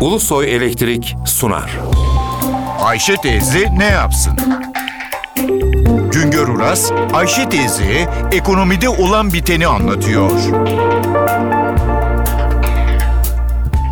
Ulusoy Elektrik sunar. Ayşe teyze ne yapsın? Güngör Uras, Ayşe teyze ekonomide olan biteni anlatıyor.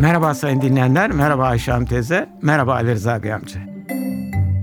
Merhaba sayın dinleyenler, merhaba Ayşe Hanım teyze, merhaba Ali Rıza Bey amca.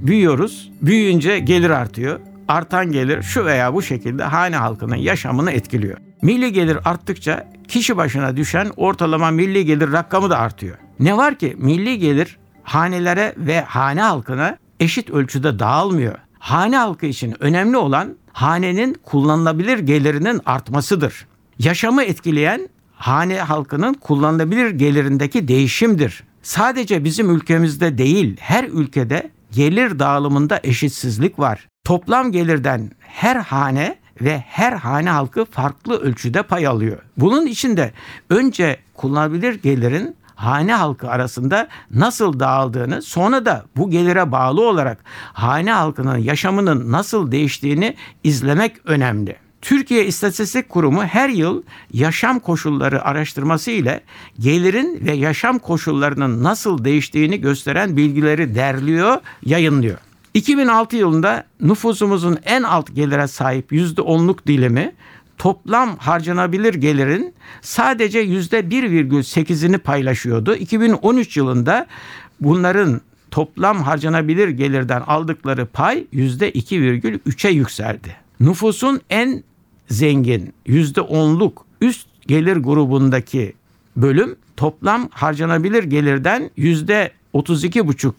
Büyüyoruz, büyüyünce gelir artıyor. Artan gelir şu veya bu şekilde hane halkının yaşamını etkiliyor. Milli gelir arttıkça kişi başına düşen ortalama milli gelir rakamı da artıyor. Ne var ki milli gelir hanelere ve hane halkına eşit ölçüde dağılmıyor. Hane halkı için önemli olan hanenin kullanılabilir gelirinin artmasıdır. Yaşamı etkileyen hane halkının kullanılabilir gelirindeki değişimdir. Sadece bizim ülkemizde değil, her ülkede gelir dağılımında eşitsizlik var. Toplam gelirden her hane ve her hane halkı farklı ölçüde pay alıyor. Bunun için de önce kullanılabilir gelirin hane halkı arasında nasıl dağıldığını sonra da bu gelire bağlı olarak hane halkının yaşamının nasıl değiştiğini izlemek önemli. Türkiye İstatistik Kurumu her yıl yaşam koşulları araştırması ile gelirin ve yaşam koşullarının nasıl değiştiğini gösteren bilgileri derliyor, yayınlıyor. 2006 yılında nüfusumuzun en alt gelire sahip %10'luk dilimi toplam harcanabilir gelirin sadece %1,8'ini paylaşıyordu. 2013 yılında bunların toplam harcanabilir gelirden aldıkları pay %2,3'e yükseldi. Nüfusun en zengin %10'luk üst gelir grubundaki bölüm toplam harcanabilir gelirden %32,5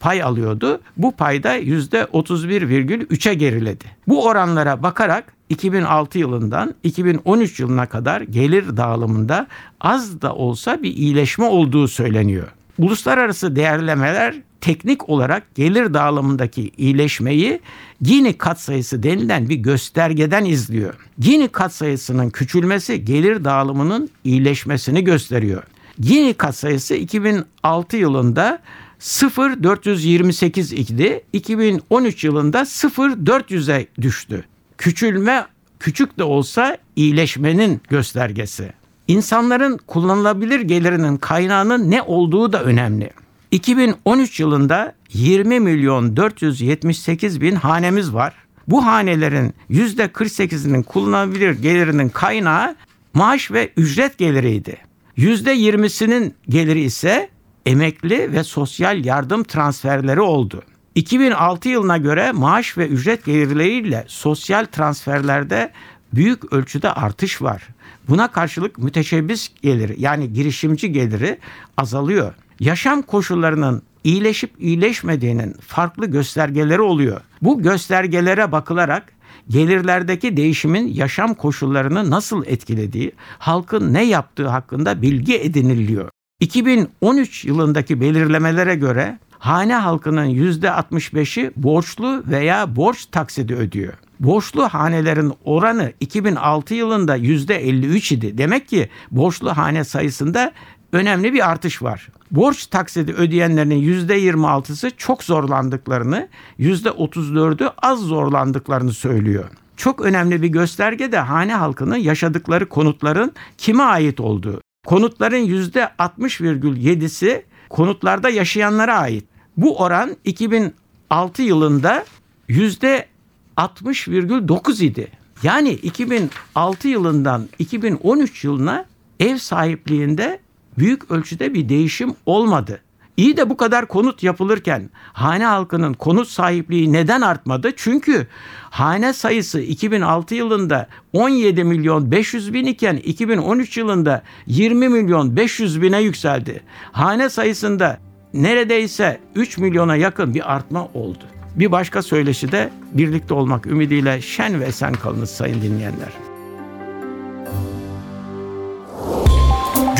pay alıyordu. Bu payda %31,3'e geriledi. Bu oranlara bakarak 2006 yılından 2013 yılına kadar gelir dağılımında az da olsa bir iyileşme olduğu söyleniyor. Uluslararası değerlemeler teknik olarak gelir dağılımındaki iyileşmeyi Gini katsayısı denilen bir göstergeden izliyor. Gini katsayısının küçülmesi gelir dağılımının iyileşmesini gösteriyor. Gini katsayısı 2006 yılında 0.428 idi. 2013 yılında 0.400'e düştü. Küçülme küçük de olsa iyileşmenin göstergesi. İnsanların kullanılabilir gelirinin kaynağının ne olduğu da önemli. 2013 yılında 20 milyon 478 bin hanemiz var. Bu hanelerin %48'inin kullanılabilir gelirinin kaynağı maaş ve ücret geliriydi. %20'sinin geliri ise emekli ve sosyal yardım transferleri oldu. 2006 yılına göre maaş ve ücret gelirleriyle sosyal transferlerde büyük ölçüde artış var. Buna karşılık müteşebbis geliri yani girişimci geliri azalıyor. Yaşam koşullarının iyileşip iyileşmediğinin farklı göstergeleri oluyor. Bu göstergelere bakılarak gelirlerdeki değişimin yaşam koşullarını nasıl etkilediği, halkın ne yaptığı hakkında bilgi ediniliyor. 2013 yılındaki belirlemelere göre hane halkının %65'i borçlu veya borç taksidi ödüyor. Borçlu hanelerin oranı 2006 yılında %53 idi. Demek ki borçlu hane sayısında önemli bir artış var. Borç taksidi ödeyenlerin %26'sı çok zorlandıklarını, %34'ü az zorlandıklarını söylüyor. Çok önemli bir gösterge de hane halkının yaşadıkları konutların kime ait olduğu. Konutların %60,7'si konutlarda yaşayanlara ait. Bu oran 2006 yılında %60,9 idi. Yani 2006 yılından 2013 yılına ev sahipliğinde büyük ölçüde bir değişim olmadı. İyi de bu kadar konut yapılırken hane halkının konut sahipliği neden artmadı? Çünkü hane sayısı 2006 yılında 17 milyon 500 bin iken 2013 yılında 20 milyon 500 bine yükseldi. Hane sayısında neredeyse 3 milyona yakın bir artma oldu. Bir başka söyleşi de birlikte olmak ümidiyle şen ve esen kalınız sayın dinleyenler.